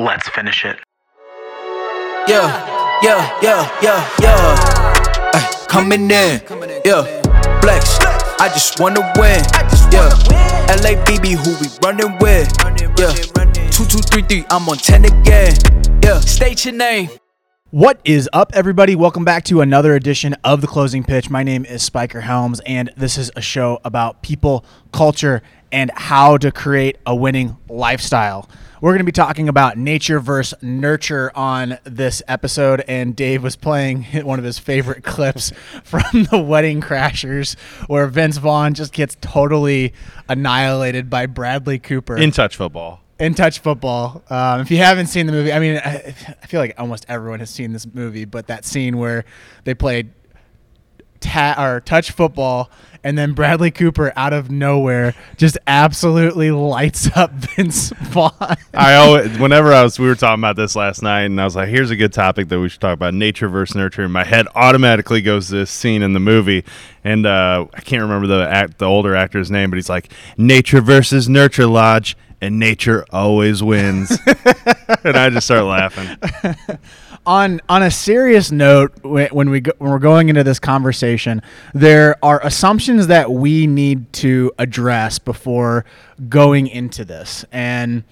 Let's finish it. Yeah, yeah, yeah, yeah, yeah. Ay, coming in, yeah. Flex, I just wanna win, yeah. LABB, who we running with, yeah. Two, two, three, three, I'm on 10 again, yeah. State your name. What is up, everybody? Welcome back to another edition of The Closing Pitch. My name is Spiker Helms, and this is a show about people, culture, and how to create a winning lifestyle. We're going to be talking about nature versus nurture on this episode, and Dave was playing one of his favorite clips from the Wedding Crashers, where Vince Vaughn just gets totally annihilated by Bradley Cooper in touch football. In touch football. Um, if you haven't seen the movie, I mean, I, I feel like almost everyone has seen this movie, but that scene where they played ta- or touch football, and then Bradley Cooper out of nowhere just absolutely lights up Vince Vaughn. I always, whenever I was, we were talking about this last night, and I was like, "Here's a good topic that we should talk about: nature versus nurture." My head automatically goes to this scene in the movie, and uh, I can't remember the act, the older actor's name, but he's like, "Nature versus nurture, Lodge." And nature always wins, and I just start laughing. on on a serious note, when we go, when we're going into this conversation, there are assumptions that we need to address before going into this, and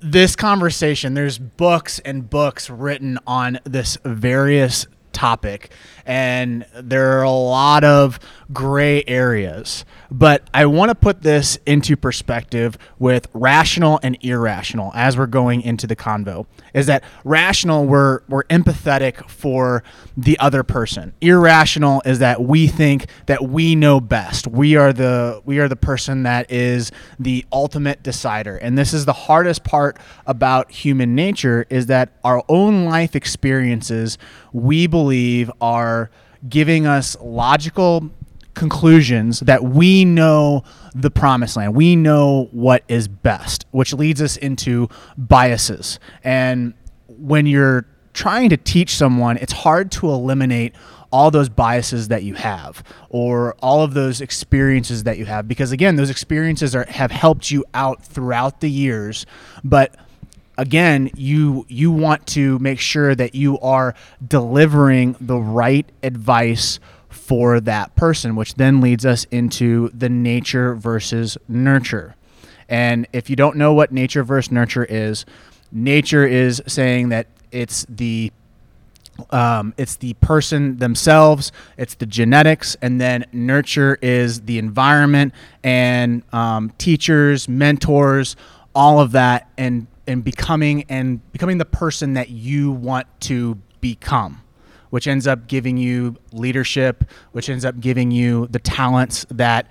this conversation. There's books and books written on this various topic, and there are a lot of gray areas. But I want to put this into perspective with rational and irrational as we're going into the convo. Is that rational? We're we're empathetic for the other person. Irrational is that we think that we know best. We are the we are the person that is the ultimate decider. And this is the hardest part about human nature is that our own life experiences we believe are giving us logical conclusions that we know the promised land. We know what is best, which leads us into biases. And when you're trying to teach someone, it's hard to eliminate all those biases that you have or all of those experiences that you have because again those experiences are have helped you out throughout the years but again you you want to make sure that you are delivering the right advice for that person which then leads us into the nature versus nurture. And if you don't know what nature versus nurture is nature is saying that it's the um, it's the person themselves, it's the genetics, and then nurture is the environment and um, teachers, mentors, all of that, and and becoming and becoming the person that you want to become, which ends up giving you leadership, which ends up giving you the talents that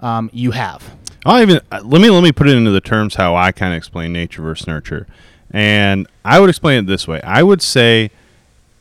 um, you have. I'll even uh, let me let me put it into the terms how I kind of explain nature versus nurture, and I would explain it this way. I would say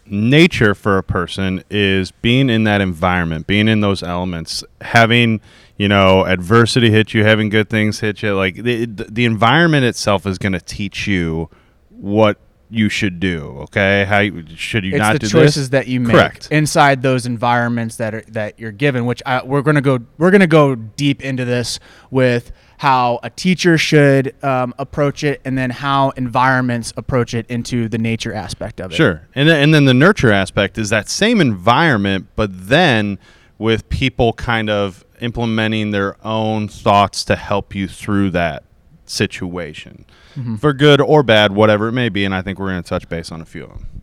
nature for a person is being in that environment, being in those elements, having you know adversity hit you, having good things hit you. Like the the environment itself is going to teach you what you should do. Okay, how you, should you it's not the do choices this? that you make Correct. inside those environments that are that you're given which I, we're going to go we're going to go deep into this with how a teacher should um, approach it and then how environments approach it into the nature aspect of it Sure, and then, and then the nurture aspect is that same environment, but then with people kind of implementing their own thoughts to help you through that situation, mm-hmm. for good or bad, whatever it may be. And I think we're going to touch base on a few of them.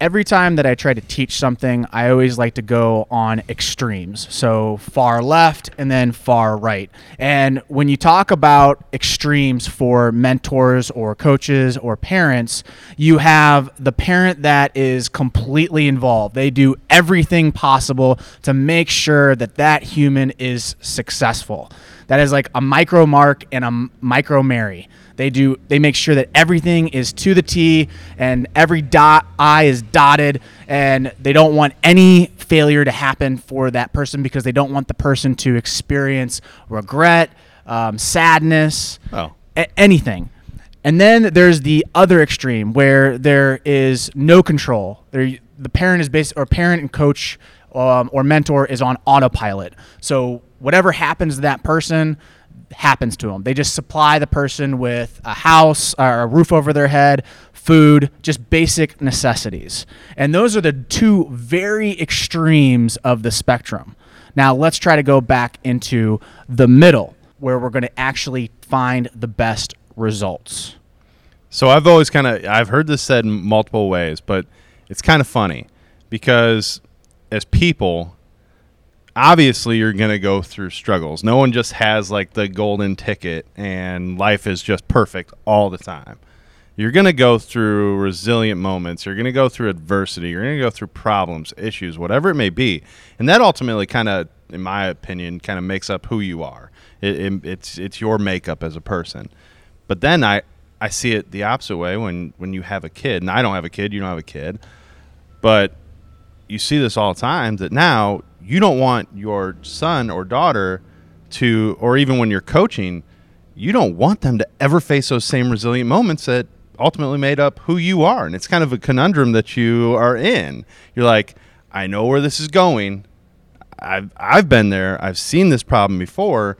Every time that I try to teach something, I always like to go on extremes. So far left and then far right. And when you talk about extremes for mentors or coaches or parents, you have the parent that is completely involved. They do everything possible to make sure that that human is successful. That is like a micro Mark and a micro Mary. They do. They make sure that everything is to the T and every dot I is dotted, and they don't want any failure to happen for that person because they don't want the person to experience regret, um, sadness, Oh. a- anything. And then there's the other extreme where there is no control. There, the parent is based, or parent and coach um, or mentor is on autopilot. So whatever happens to that person, happens to them. They just supply the person with a house or a roof over their head, food, just basic necessities. And those are the two very extremes of the spectrum. Now, let's try to go back into the middle where we're going to actually find the best results. So I've always kind of I've heard this said in multiple ways, but it's kind of funny because as people, obviously you're going to go through struggles. No one just has like the golden ticket and life is just perfect all the time. You're going to go through resilient moments. You're going to go through adversity. You're going to go through problems, issues, whatever it may be. And that ultimately kind of in my opinion kind of makes up who you are. It, it, it's it's your makeup as a person. But then I I see it the opposite way when when you have a kid. And I don't have a kid, you don't have a kid. But you see this all the time that now you don't want your son or daughter to or even when you're coaching, you don't want them to ever face those same resilient moments that ultimately made up who you are. And it's kind of a conundrum that you are in. You're like, I know where this is going. I've I've been there. I've seen this problem before.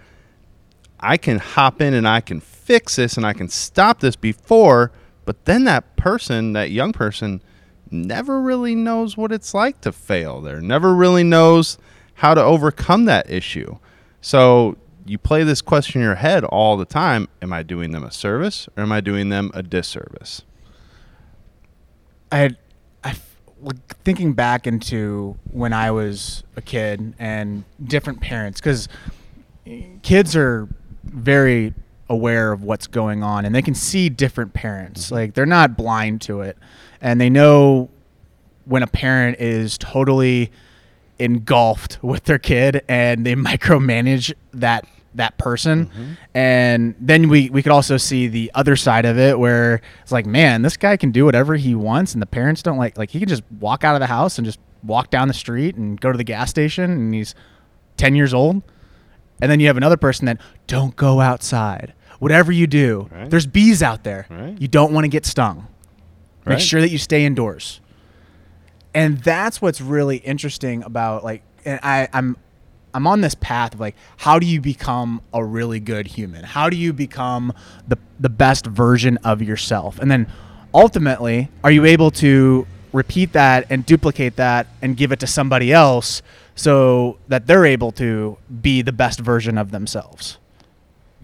I can hop in and I can fix this and I can stop this before, but then that person, that young person, never really knows what it's like to fail there, never really knows how to overcome that issue. So you play this question in your head all the time Am I doing them a service or am I doing them a disservice? I I thinking back into when I was a kid and different parents because eh, kids are very aware of what's going on and they can see different parents mm-hmm. like they're not blind to it and they know when a parent is totally engulfed with their kid and they micromanage that that person. Mm-hmm. And then we we could also see the other side of it where it's like man this guy can do whatever he wants and the parents don't like like he can just walk out of the house and just walk down the street and go to the gas station and he's 10 years old. And then you have another person that don't go outside. Whatever you do Right. there's bees out there. Right. you don't want to get stung make sure that you stay indoors and that's what's really interesting about like and I, I'm I'm on this path of like how do you become a really good human? How do you become the the best version of yourself? And then ultimately, are you able to repeat that and duplicate that and give it to somebody else so that they're able to be the best version of themselves?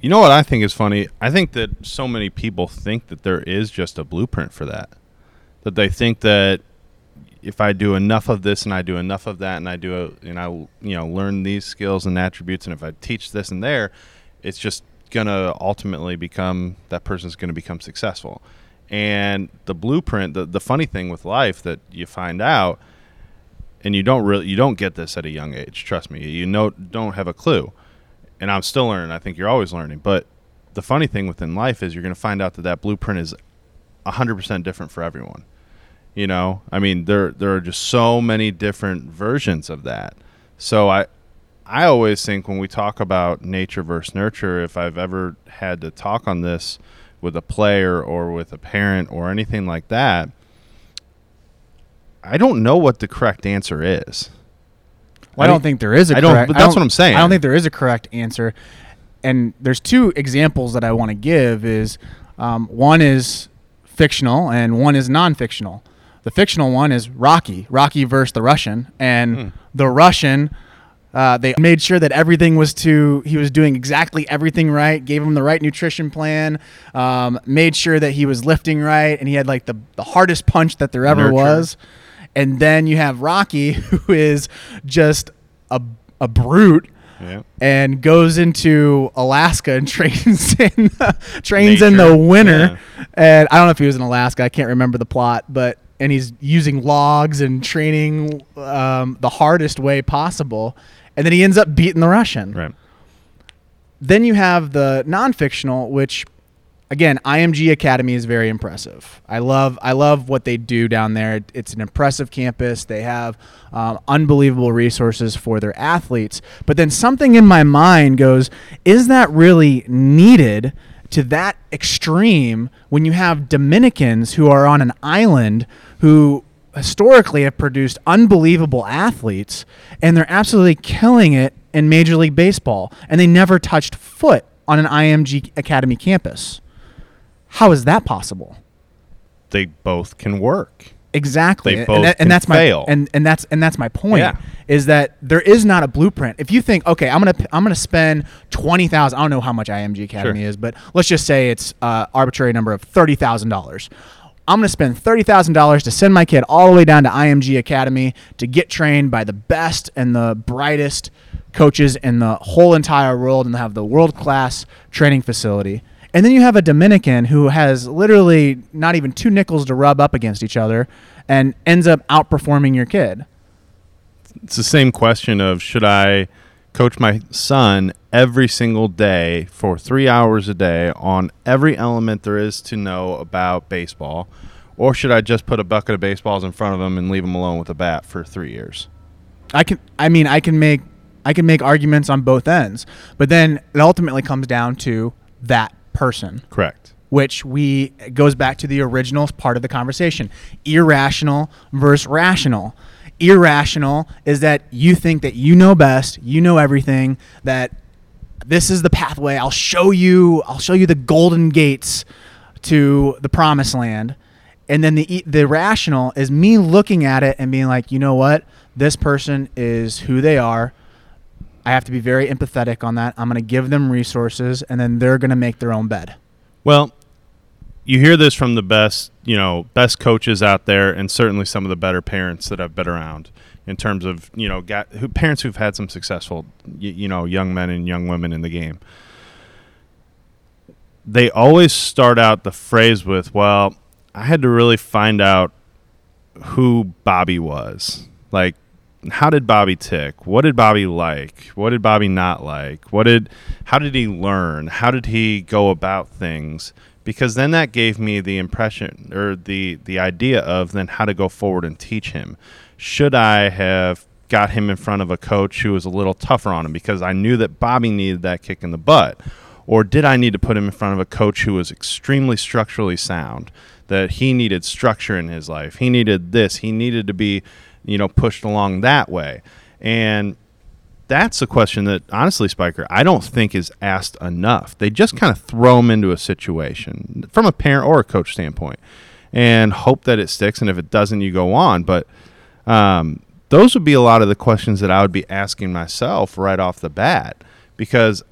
You know what I think is funny? I think that so many people think that there is just a blueprint for that. That they think that if I do enough of this and I do enough of that and I do a, and I you know learn these skills and attributes and if I teach this and there, it's just gonna ultimately become that person's gonna become successful. And the blueprint, the the funny thing with life that you find out, and you don't really you don't get this at a young age. Trust me, you know don't have a clue and I'm still learning. I think you're always learning. But the funny thing within life is you're going to find out that that blueprint is 100% different for everyone. You know, I mean, there there are just so many different versions of that. So I I always think when we talk about nature versus nurture, if I've ever had to talk on this with a player or with a parent or anything like that, I don't know what the correct answer is. Well, I, I don't think there is a I don't- correct. but I that's don't- what I'm saying. I don't think there is a correct answer. And there's two examples that I want to give. Is um, one is fictional and one is non-fictional. The fictional one is Rocky, Rocky versus the Russian, and Hmm. the Russian. Uh, they made sure that everything was to he was doing exactly everything right gave him the right nutrition plan um, made sure that he was lifting right and he had like the, the hardest punch that there ever Nurture. was and then you have Rocky, who is just a, a brute Yeah. and goes into Alaska and trains in trains in the Nature, winter. And I don't know if he was in Alaska. I can't remember the plot, but and he's using logs and training um, the hardest way possible. And then he ends up beating the Russian. Right. Then you have the non-fictional, which again, IMG Academy is very impressive. I love I love what they do down there. It's an impressive campus. They have um, unbelievable resources for their athletes. But then something in my mind goes, is that really needed to that extreme when you have Dominicans who are on an island who historically have produced unbelievable athletes and they're absolutely killing it in Major League Baseball and they never touched foot on an IMG Academy campus. How is that possible? They both can work. Exactly, They and, both that- can and that's fail. my and and that's and that's my point. Yeah. Is that there is not a blueprint. If you think, okay, I'm gonna p- I'm gonna spend twenty thousand. I don't know how much IMG Academy Sure. is, but let's just say it's uh, arbitrary number of thirty thousand dollars. I'm gonna spend thirty thousand dollars to send my kid all the way down to IMG Academy to get trained by the best and the brightest coaches in the whole entire world, and have the world class training facility. And then you have a Dominican who has literally not even two nickels to rub up against each other and ends up outperforming your kid. It's the same question of should I coach my son every single day for three hours a day on every element there is to know about baseball, or should I just put a bucket of baseballs in front of him and leave him alone with a bat for three years? I can I mean I can make I can make arguments on both ends. But then it ultimately comes down to that person. Correct. which we goes back to the original part of the conversation. Irrational versus rational. Irrational is that you think that you know best you know everything that this is the pathway. I'll show you i'll show you the golden gates to the promised land. And then the the rational is me looking at it and being like you know what? This person is who they are I have to be very empathetic on that. I'm going to give them resources, and then they're going to make their own bed. Well, you hear this from the best, you know, best coaches out there, and certainly some of the better parents that I've been around in terms of, you know, got, who, parents who've had some successful, you, you know, young men and young women in the game. They always start out the phrase with, "Well, I had to really find out who Bobby was. Like, how did Bobby tick? What did Bobby like? What did Bobby not like? What did how did he learn? How did he go about things? Because then that gave me the impression or the the idea of then how to go forward and teach him. Should I have got him in front of a coach who was a little tougher on him because I knew that Bobby needed that kick in the butt? Or did I need to put him in front of a coach who was extremely structurally sound? That he needed structure in his life. He needed this. He needed to be, you know, pushed along that way. And that's a question that honestly, Spiker, I don't think is asked enough. They just kind of throw them into a situation from a parent or a coach standpoint and hope that it sticks. And if it doesn't, you go on. But um, those would be a lot of the questions that I would be asking myself right off the bat because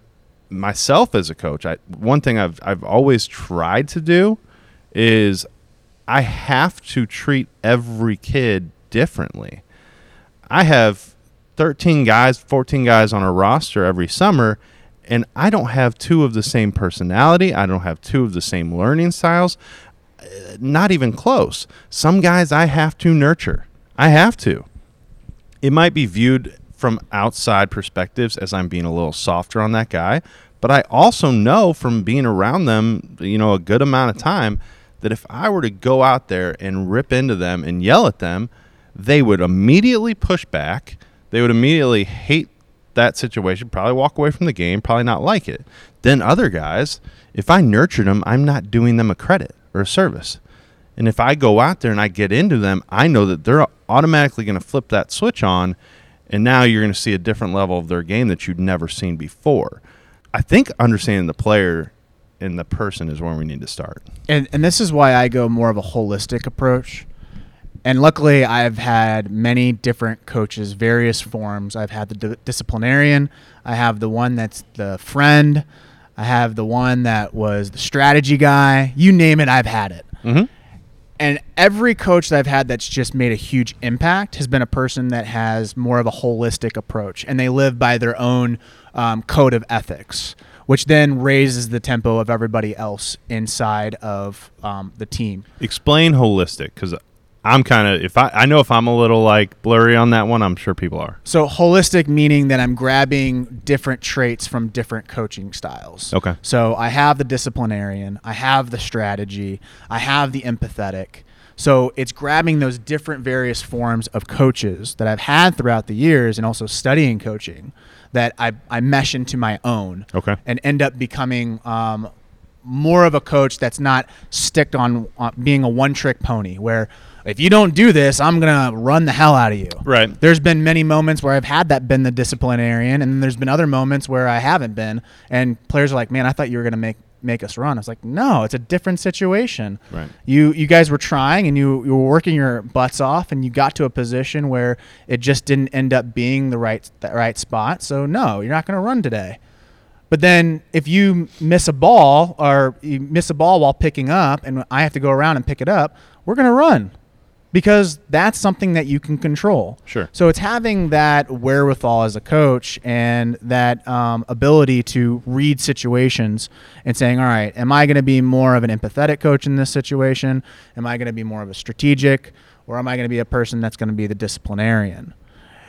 myself as a coach, I, one thing I've, I've always tried to do is I have to treat every kid differently. I have 13 guys, 14 guys on a roster every summer, and I don't have two of the same personality. I don't have two of the same learning styles. Uh, Not even close. Some guys I have to nurture. I have to. It might be viewed from outside perspectives as I'm being a little softer on that guy, but I also know from being around them, you know, a good amount of time that if I were to go out there and rip into them and yell at them, they would immediately push back. They would immediately hate that situation, probably walk away from the game, probably not like it. Then other guys, if I nurtured them, I'm not doing them a credit or a service. And if I go out there and I get into them, I know that they're automatically going to flip that switch on. And now you're going to see a different level of their game that you'd never seen before. I think understanding the player and the person is where we need to start. and and this is why I go more of a holistic approach. And luckily, I've had many different coaches, various forms. I've had the di- disciplinarian. I have the one that's the friend. I have the one that was the strategy guy. You name it, I've had it. Mm-hmm. And every coach that I've had that's just made a huge impact has been a person that has more of a holistic approach and they live by their own um, code of ethics, which then raises the tempo of everybody else inside of um, the team. Explain holistic because I'm kind of if I I know if I'm a little like blurry on that one, I'm sure people are. So, holistic meaning that I'm grabbing different traits from different coaching styles. Okay. So, I have the disciplinarian, I have the strategy, I have the empathetic. So, it's grabbing those different various forms of coaches that I've had throughout the years and also studying coaching that I, I mesh into my own Okay. and end up becoming um, more of a coach that's not sticked on uh, being a one trick pony where if you don't do this, I'm gonna run the hell out of you. Right. There's been many moments where I've had that been the disciplinarian, and then there's been other moments where I haven't been, and players are like, "Man, I thought you were gonna make make us run." I was like, "No, it's a different situation. Right. You you guys were trying, and you you were working your butts off, and you got to a position where it just didn't end up being the right the right spot. So no, you're not gonna run today." But then if you miss a ball or you miss a ball while picking up and I have to go around and pick it up, we're going to run because that's something that you can control. Sure. So it's having that wherewithal as a coach and that um, ability to read situations and saying, all right, am I going to be more of an empathetic coach in this situation? Am I going to be more of a strategic? Or am I going to be a person that's going to be the disciplinarian?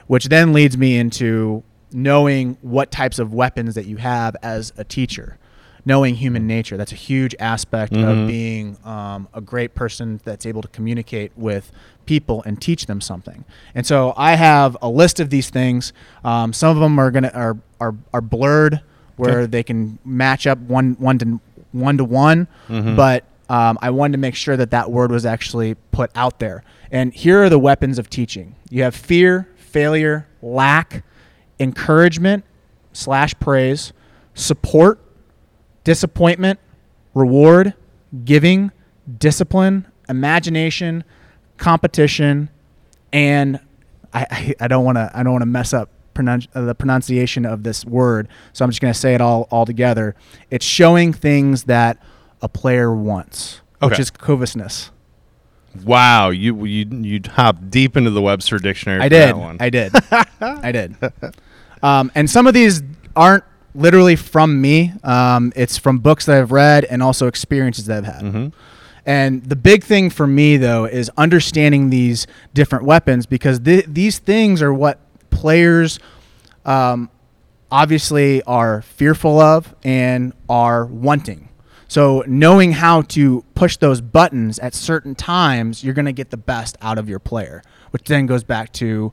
Which then leads me into knowing what types of weapons that you have as a teacher knowing human nature that's a huge aspect Mhm. of being um, a great person that's able to communicate with people and teach them something and so i have a list of these things um, some of them are gonna are are, are blurred where Okay. they can match up one one to one to one Mhm. but um, I wanted to make sure that that word was actually put out there. And here are the weapons of teaching you have fear, failure, lack, encouragement slash praise, support, disappointment, reward, giving, discipline, imagination, competition, and I, I, I don't want to I don't want to mess up pronunci- uh, the pronunciation of this word, so I'm just going to say it all all together. It's showing things that a player wants, which is covetousness. Wow, you you you hopped deep into the Webster dictionary. I for did. That one. I did. I did. Um, and some of these aren't literally from me. Um, it's from books that I've read and also experiences that I've had. Mhm. And the big thing for me, though, is understanding these different weapons because th- these things are what players um, obviously are fearful of and are wanting. So, knowing how to push those buttons at certain times, you're going to get the best out of your player, which then goes back to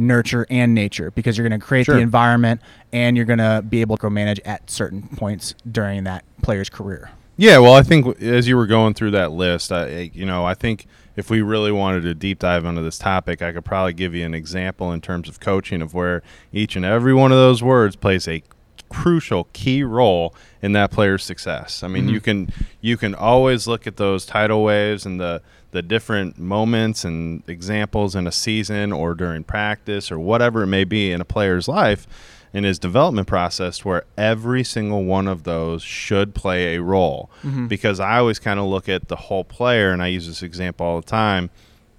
nurture and nature because you're going to create Sure. the environment and you're going to be able to go manage at certain points during that player's career. Yeah, well, I think as you were going through that list, I, I- you know, I think if we really wanted to deep dive into this topic, I could probably give you an example in terms of coaching of where each and every one of those words plays a crucial key role in that player's success. I mean, you mm-hmm. can you can always look at those tidal waves and the the different moments and examples in a season or during practice or whatever it may be in a player's life in his development process where every single one of those should play a role. Mm-hmm. Because I always kind of look at the whole player and I use this example all the time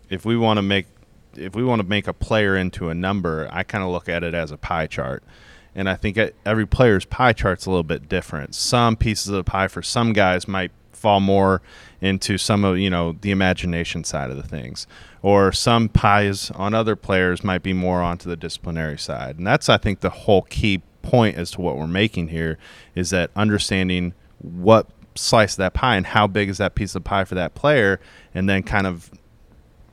if we want to make if we want to make a player into a number I kind of look at it as a pie chart. And I think every player's pie chart's a little bit different. Some pieces of the pie for some guys might fall more into some of you know the imagination side of the things. Or some pies on other players might be more onto the disciplinary side. And that's i think the whole key point as to what we're making here is that understanding what slice of that pie and how big is that piece of pie for that player and then kind of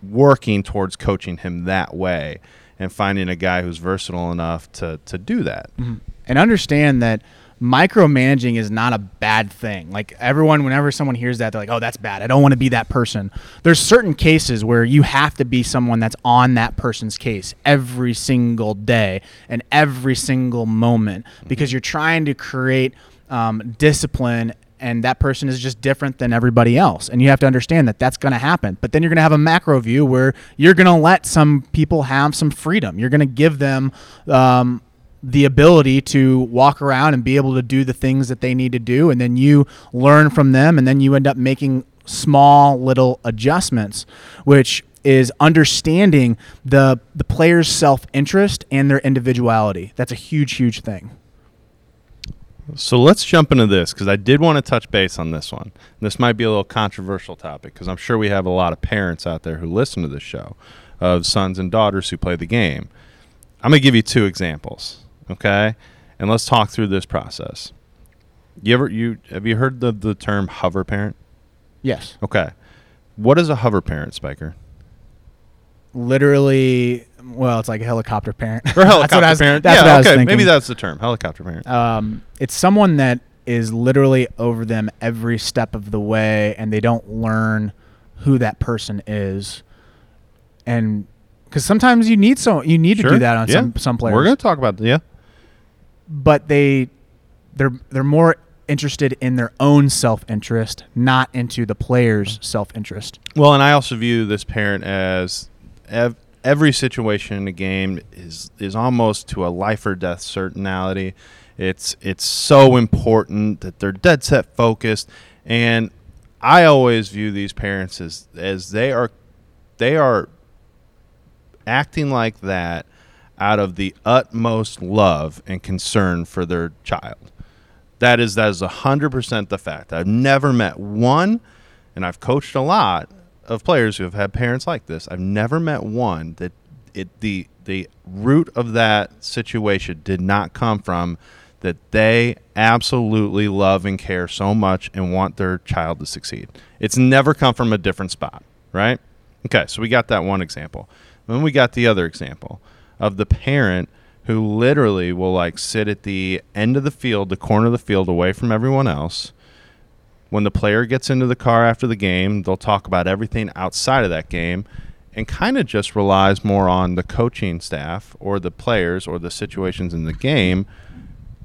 working towards coaching him that way and finding a guy who's versatile enough to to do that. Mm-hmm. And understand that micromanaging is not a bad thing. Like everyone, whenever someone hears that, they're like, "Oh, that's bad. I don't want to be that person." There's certain cases where you have to be someone that's on that person's case every single day and every single moment because you're trying to create um, discipline. And that person is just different than everybody else. And you have to understand that that's going to happen. But then you're going to have a macro view where you're going to let some people have some freedom. You're going to give them um, the ability to walk around and be able to do the things that they need to do and then you learn from them and then you end up making small little adjustments which is understanding the the player's self-interest and their individuality that's a huge huge thing So let's jump into this because I did want to touch base on this one. This might be a little controversial topic because I'm sure we have a lot of parents out there who listen to this show of sons and daughters who play the game. I'm going to give you two examples, okay? And let's talk through this process. You ever you have you heard the the term hover parent? yes Okay. What is a hover parent, Spiker? literally well it's like a helicopter parent Or helicopter that's what I was, parent? that's yeah, what I was okay. thinking. Maybe that's the term, helicopter parent. um, it's someone that is literally over them every step of the way and they don't learn who that person is and because sometimes you need so you need to do that on Yeah. some some players We're going to talk about yeah. But they they're they're more interested in their own self-interest not into the player's self-interest Well, and I also view this parent as ev- every situation in the game is is almost to a life or death certainty. It's it's so important that they're dead set focused, and I always view these parents as as they are they are acting like that out of the utmost love and concern for their child. That is that is hundred percent the fact. I've never met one, and I've coached a lot of players who have had parents like this. I've never met one that it the the root of that situation did not come from that they absolutely love and care so much and want their child to succeed. It's never come from a different spot, right? Okay, so we got that one example. Then we got the other example of the parent who literally will like sit at the end of the field, the corner of the field away from everyone else. When the player gets into the car after the game, they'll talk about everything outside of that game and kind of just relies more on the coaching staff or the players or the situations in the game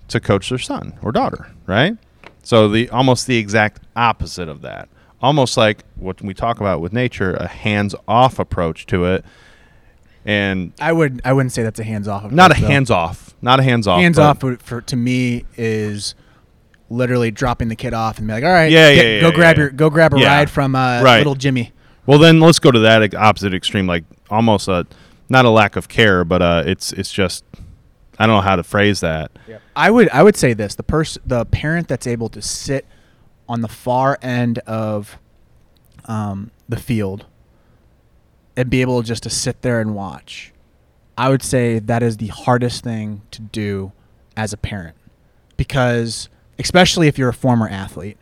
to coach their son or daughter, right? So the almost the exact opposite of that. Almost like what we talk about with nature, a hands-off approach to it. And i would i wouldn't say that's a hands-off not a hands-off, not a hands-off. hands off for, for to me is literally dropping the kid off and be like all right Yeah, get- yeah, go yeah, grab yeah. your go grab a Yeah. ride from uh, Right. little jimmy Well, then let's go to that opposite extreme, like almost a not a lack of care, but uh, it's it's just I don't know how to phrase that. I would I would say this: the person, the parent that's able to sit on the far end of um, the field and be able just to sit there and watch. I would say that is the hardest thing to do as a parent because, especially if you're a former athlete,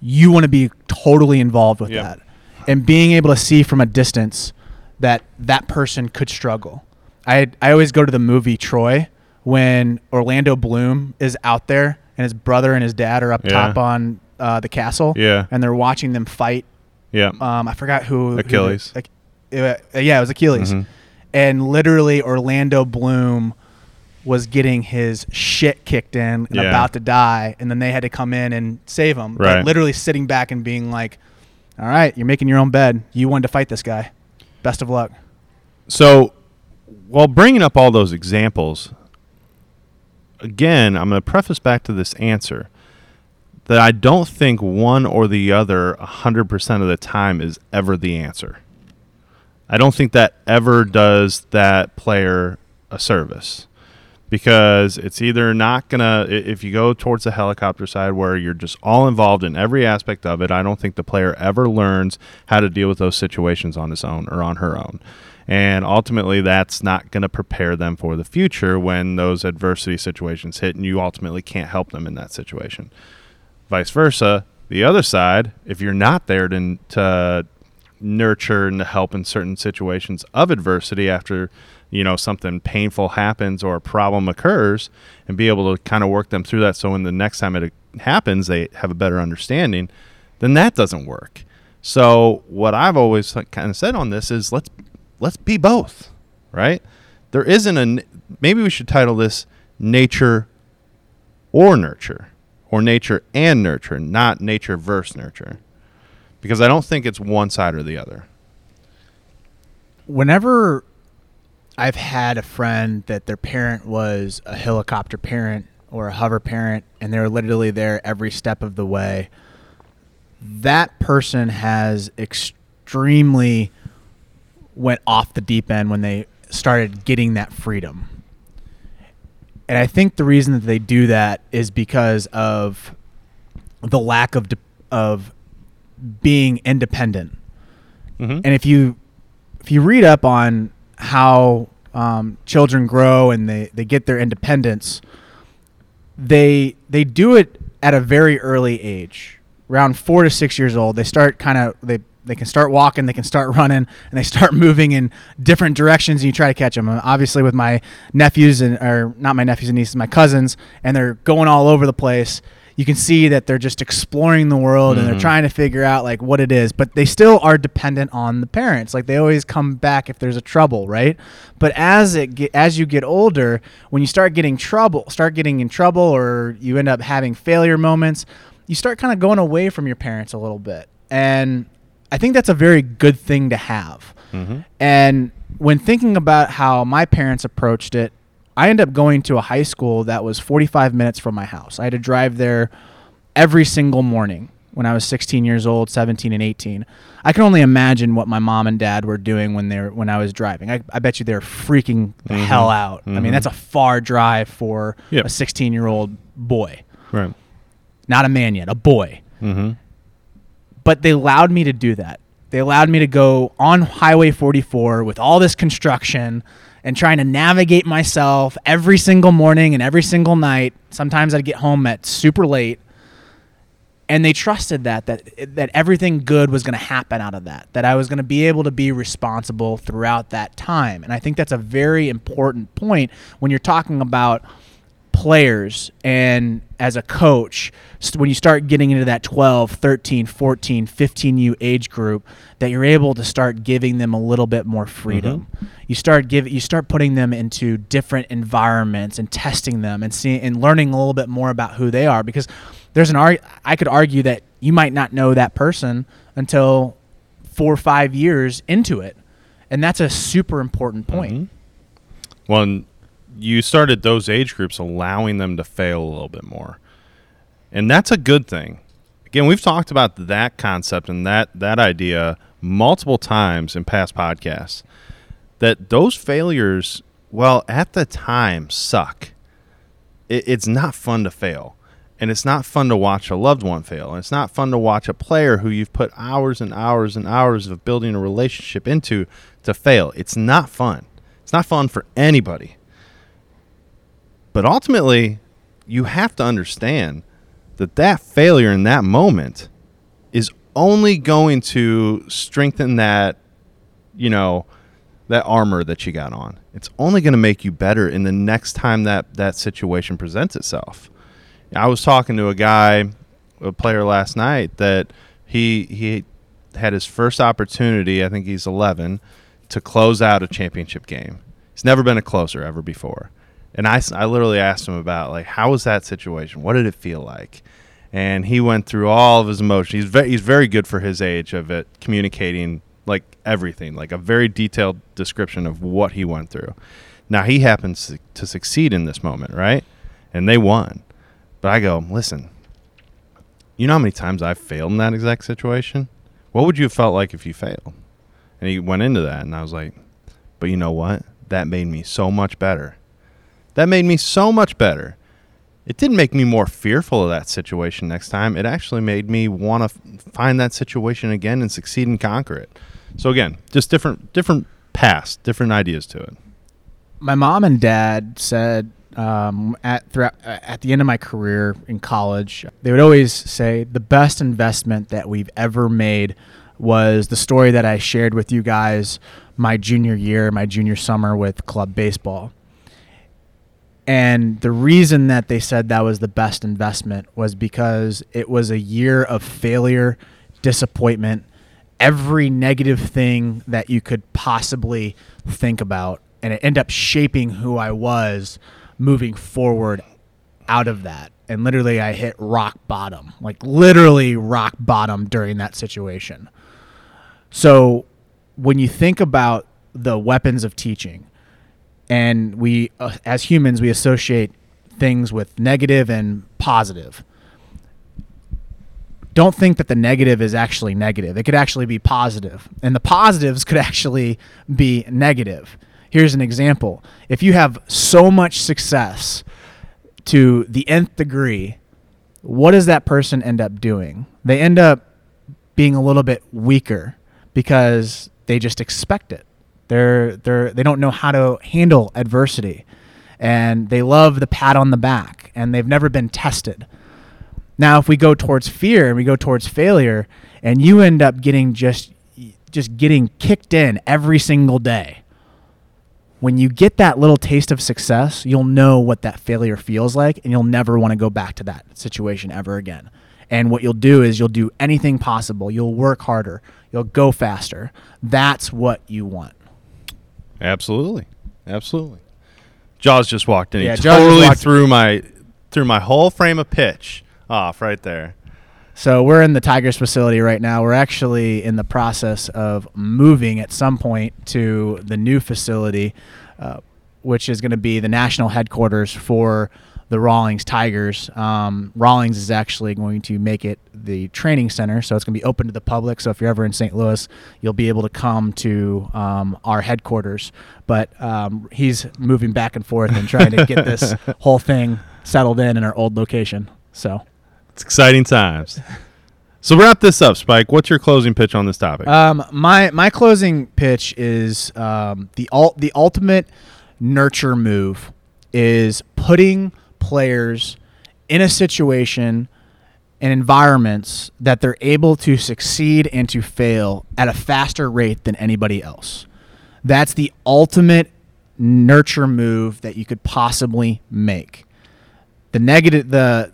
you want to be totally involved with Yep. that and being able to see from a distance that that person could struggle. I I always go to the movie Troy when Orlando Bloom is out there and his brother and his dad are up Yeah. top on uh, the castle. Yeah. and they're watching them fight. Yeah, Um, I forgot who who- Achilles. like, uh, yeah, it was Achilles, Mhm. and literally Orlando Bloom was getting his shit kicked in and Yeah. about to die, and then they had to come in and save him. Like, Right. literally sitting back and being like, "All right, you're making your own bed. You wanted to fight this guy. Best of luck." So, while bringing up all those examples, again, I'm going to preface back to this answer that I don't think one or the other 100% of the time is ever the answer. I don't think that ever does that player a service because it's either not going to, if you go towards the helicopter side where you're just all involved in every aspect of it, I don't think the player ever learns how to deal with those situations on his own or on her own. And ultimately, that's not going to prepare them for the future when those adversity situations hit and you ultimately can't help them in that situation. Vice versa, the other side, if you're not there to, to nurture and help in certain situations of adversity after you know something painful happens or a problem occurs and be able to kind of work them through that. So when the next time it happens they have a better understanding then that doesn't work. So what i've always kind of said on this is let's let's be both right? There isn't a maybe we should title this nature or nurture or nature and nurture not nature versus nurture because i don't think it's one side or the other whenever I've had a friend that their parent was a helicopter parent or a hover parent and they were literally there every step of the way, that person has extremely went off the deep end when they started getting that freedom. And I think the reason that they do that is because of the lack of de- of being independent. mm-hmm. And if you if you read up on how um, children grow and they, they get their independence, they they do it at a very early age, around four to six years old. They start kind of they they can start walking, they can start running, and they start moving in different directions. And you try to catch them. obviously, with my nephews and or not my nephews and nieces, my cousins, and they're going all over the place. You can see that they're just exploring the world and they're Mhm. trying to figure out like what it is, but they still are dependent on the parents. Like they always come back if there's a trouble, right? But as it get, as you get older, when you start getting trouble, start getting in trouble or you end up having failure moments, you start kind of going away from your parents a little bit. And I think that's a very good thing to have. Mhm. And when thinking about how my parents approached it, I ended up going to a high school that was 45 minutes from my house. I had to drive there every single morning when I was 16 years old, 17 and 18. I can only imagine what my mom and dad were doing when they were when I was driving. I, I bet you they're freaking the Mhm. hell out. I Mhm. mean, that's a far drive for Yep. a 16 year old boy, Right. not a man yet, a boy Mm-hmm. but they allowed me to do that. They allowed me to go on Highway 44 with all this construction and trying to navigate myself every single morning and every single night. Sometimes I'd get home at super late. And they trusted that that that everything good was going to happen out of that. That I was going to be able to be responsible throughout that time. And I think that's a very important point when you're talking about players and as a coach when you start getting into that 12 13 14 15u age group that you're able to start giving them a little bit more freedom. You start give you start putting them into different environments and testing them and seeing and learning a little bit more about who they are because there's an arg- I could argue that you might not know that person until 4 or 5 years into it. And that's a super important point. Mhm. Well, and you started those age groups allowing them to fail a little bit more. And that's a good thing. Again, we've talked about that concept and that that idea multiple times in past podcasts. That those failures, well, at the time suck. It, it's not fun to fail. And it's not fun to watch a loved one fail. And it's not fun to watch a player who you've put hours and hours and hours of building a relationship into to fail. It's not fun. It's not fun for anybody. But ultimately, you have to understand that that failure in that moment is only going to strengthen that, you know, that armor that you got on. It's only going to make you better in the next time that that situation presents itself. I was talking to a guy, a player last night that he he had his first opportunity. I think he's 11 to close out a championship game. He's never been a closer ever before. And I, I literally asked him about like how was that situation? What did it feel like? And he went through all of his emotions. He's very, he's very good for his age of it communicating like everything, like a very detailed description of what he went through. Now he happens to, to succeed in this moment, right? And they won. But I go, listen, you know how many times I've failed in that exact situation? What would you have felt like if you failed? And he went into that, and I was like, but you know what? That made me so much better. That made me so much better. It didn't make me more fearful of that situation next time. It actually made me want to f- find that situation again and succeed and conquer it. So again, just different different paths, different ideas to it. my mom and dad said um, at throughout uh, at the end of my career in college, they would always say the best investment that we've ever made was the story that I shared with you guys my junior year, my junior summer with club baseball. And the reason that they said that was the best investment was because it was a year of failure, disappointment, every negative thing that you could possibly think about. And it ended up shaping who I was moving forward out of that. And literally, I hit rock bottom, like literally rock bottom during that situation. So when you think about the weapons of teaching, and we uh, as humans we associate things with negative and positive. Don't think that the negative is actually negative. It could actually be positive. And the positives could actually be negative. Here's an example. If you have so much success to the nth degree what does that person end up doing? They end up being a little bit weaker because they just expect it they're they're they don't know how to handle adversity, and they love the pat on the back, and they've never been tested. Now, if we go towards fear and we go towards failure, and you end up getting just just getting kicked in every single day, when you get that little taste of success, you'll know what that failure feels like and you'll never want to go back to that situation ever again. And what you'll do is you'll do anything possible. You'll work harder. You'll go faster. That's what you want. Absolutely, absolutely. Jaws just walked in. Yeah, he Jaws totally walked- threw my threw my whole frame of pitch off right there. So we're in the Tigers facility right now. We're actually in the process of moving at some point to the new facility, uh, which is going to be the national headquarters for the Rawlings Tigers. Um, Rawlings is actually going to make it the training center, so it's going to be open to the public. So if you're ever in St. Louis, you'll be able to come to um, our headquarters. But um, he's moving back and forth and trying to get this whole thing settled in in our old location. So. It's exciting times. So wrap this up, Spike. What's your closing pitch on this topic? Um, my my closing pitch is um, the ul- the ultimate nurture move is putting players in a situation and environments that they're able to succeed and to fail at a faster rate than anybody else. That's the ultimate nurture move that you could possibly make. The negative the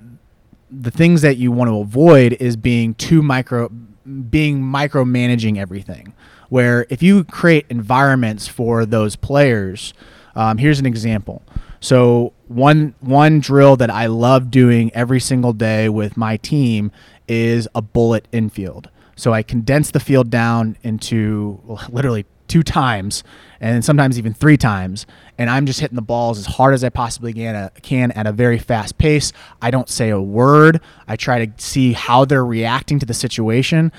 the things that you want to avoid is being too micro being micromanaging everything where if you create environments for those players um, here's an example so one one drill that i love doing every single day with my team is a bullet infield. So i condense the field down into literally two times and sometimes even three times. And i'm just hitting the balls as hard as i possibly can, can at a very fast pace. I don't say a word. I try to see how they're reacting to the situation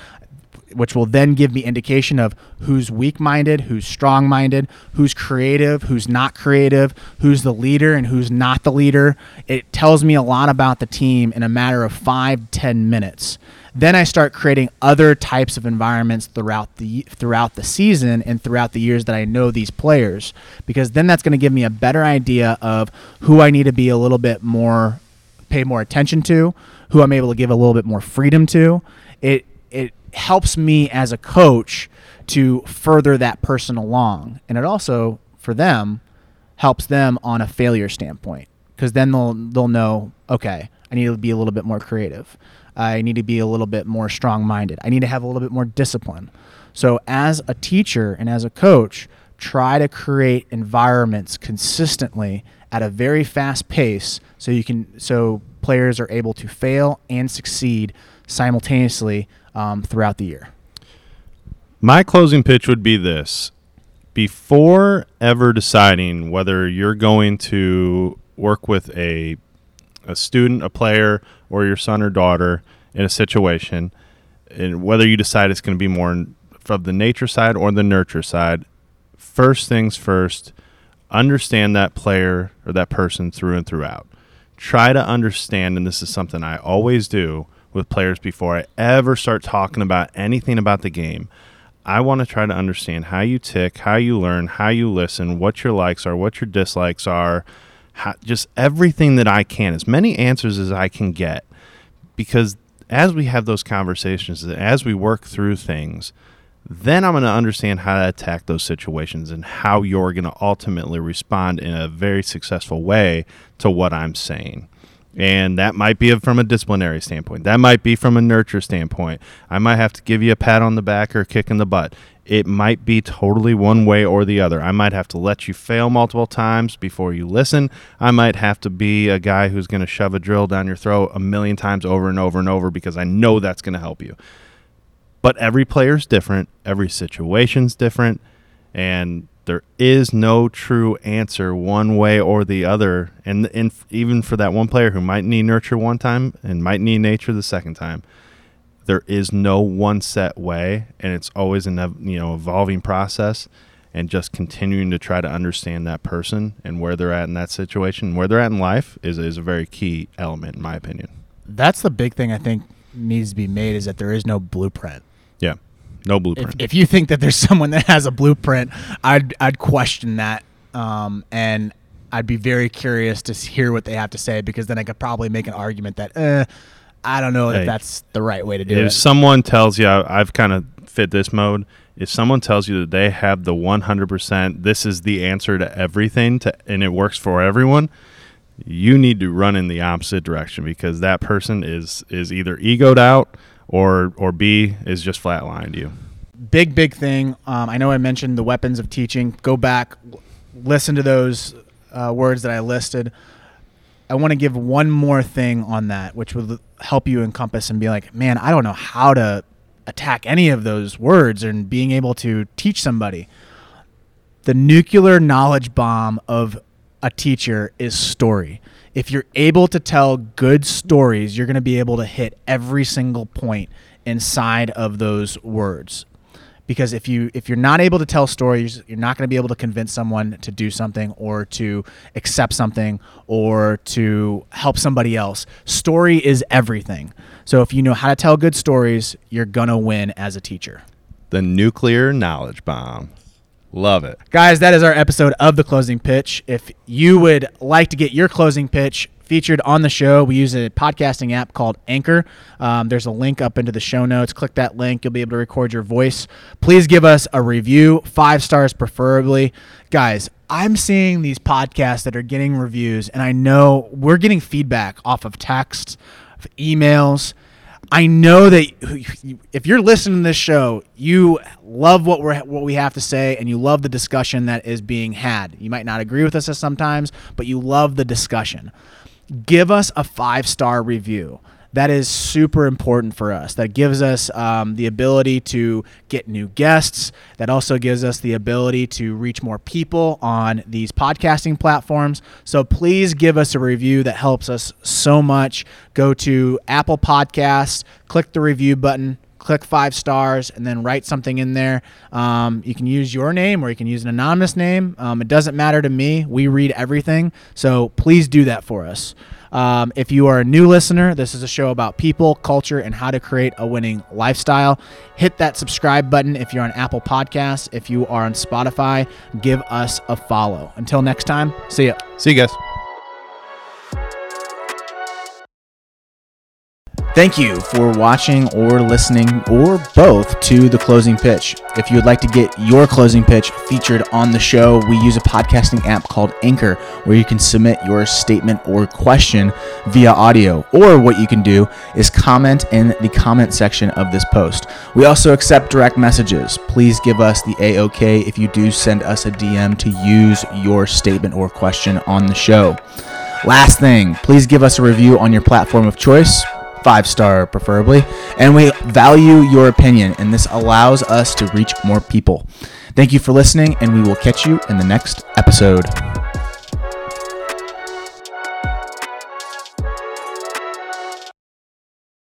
which will then give me indication of who's weak-minded, who's strong-minded, who's creative, who's not creative, who's the leader and who's not the leader. It tells me a lot about the team in a matter of five, ten minutes. Then I start creating other types of environments throughout the throughout the season and throughout the years that I know these players, because then that's going to give me a better idea of who I need to be a little bit more pay more attention to, who I'm able to give a little bit more freedom to. It it helps me as a coach to further that person along, and it also for them helps them on a failure standpoint because then they'll they'll know okay I need to be a little bit more creative. I need to be a little bit more strong minded. I need to have a little bit more discipline. So as a teacher and as a coach, try to create environments consistently at a very fast pace so you can so players are able to fail and succeed simultaneously um, throughout the year. My closing pitch would be this. Before ever deciding whether you're going to work with a a student, a player, or your son or daughter in a situation, and whether you decide it's going to be more from the nature side or the nurture side, first things first, understand that player or that person through and throughout. Try to understand, and this is something I always do with players before I ever start talking about anything about the game. I want to try to understand how you tick, how you learn, how you listen, what your likes are, what your dislikes are, how, just everything that I can, as many answers as I can get. Because as we have those conversations, as we work through things, then I'm going to understand how to attack those situations and how you're going to ultimately respond in a very successful way to what I'm saying. And that might be from a disciplinary standpoint. That might be from a nurture standpoint. I might have to give you a pat on the back or a kick in the butt. It might be totally one way or the other. I might have to let you fail multiple times before you listen. I might have to be a guy who's going to shove a drill down your throat a million times over and over and over because I know that's going to help you but every player's different every situation's different and there is no true answer one way or the other. And, and even for that one player who might need nurture one time and might need nature the second time there is no one set way. And it's always an you know evolving process and just continuing to try to understand that person and where they're at in that situation. Where they're at in life is, is a very key element in my opinion. That's the big thing I think needs to be made is that there is no blueprint. No blueprint if you think that there's someone that has a blueprint, I'd I'd question that, um, and I'd be very curious to hear what they have to say because then I could probably make an argument that, eh, I don't know Hey. if that's the right way to do if it. If someone tells you I- I've kind of fit this mode if someone tells you that they have the 100%, this is the answer to everything to, and it works for everyone, you need to run in the opposite direction because that person is is either egoed out or or B is just flatlined you. Big big thing. Um, I know I mentioned the weapons of teaching. Go back, listen to those uh, words that I listed. I want to give one more thing on that, which would help you encompass and be like, man, I don't know how to attack any of those words and being able to teach somebody. The nuclear knowledge bomb of a teacher is story. If you're able to tell good stories, you're going to be able to hit every single point inside of those words. Because if you if you're not able to tell stories you're not going to be able to convince someone to do something or to accept something or to help somebody else. Story is everything. So if you know how to tell good stories you're going to win as a teacher. The nuclear knowledge bomb. Love it. Guys, that is our episode of the closing pitch. If you would like to get your closing pitch featured on the show, we use a podcasting app called Anchor. Um, there's a link up into the show notes. Click that link. You'll be able to record your voice. Please give us a review, five stars preferably. Guys, I'm seeing these podcasts that are getting reviews, and I know we're getting feedback off of text, of emails. I know that if you're listening to this show, you love what we're what we have to say, and you love the discussion that is being had. You might not agree with us sometimes, but you love the discussion. Give us a five star review. That is super important for us. That gives us um, the ability to get new guests. That also gives us the ability to reach more people on these podcasting platforms. So please give us a review that helps us so much. Go to Apple Podcasts, click the review button, click five stars, and then write something in there. Um, you can use your name or you can use an anonymous name. Um, it doesn't matter to me. We read everything. So please do that for us. Um, if you are a new listener, this is a show about people, culture, and how to create a winning lifestyle. Hit that subscribe button if you're on Apple Podcasts. If you are on Spotify, give us a follow. Until next time, see ya. See you guys. Thank you for watching or listening or both to the closing pitch. If you would like to get your closing pitch featured on the show, we use a podcasting app called Anchor where you can submit your statement or question via audio. Or what you can do is comment in the comment section of this post. We also accept direct messages. Please give us the AOK if you do send us a DM to use your statement or question on the show. Last thing, please give us a review on your platform of choice five star preferably. And we value your opinion, and this allows us to reach more people. Thank you for listening, and we will catch you in the next episode.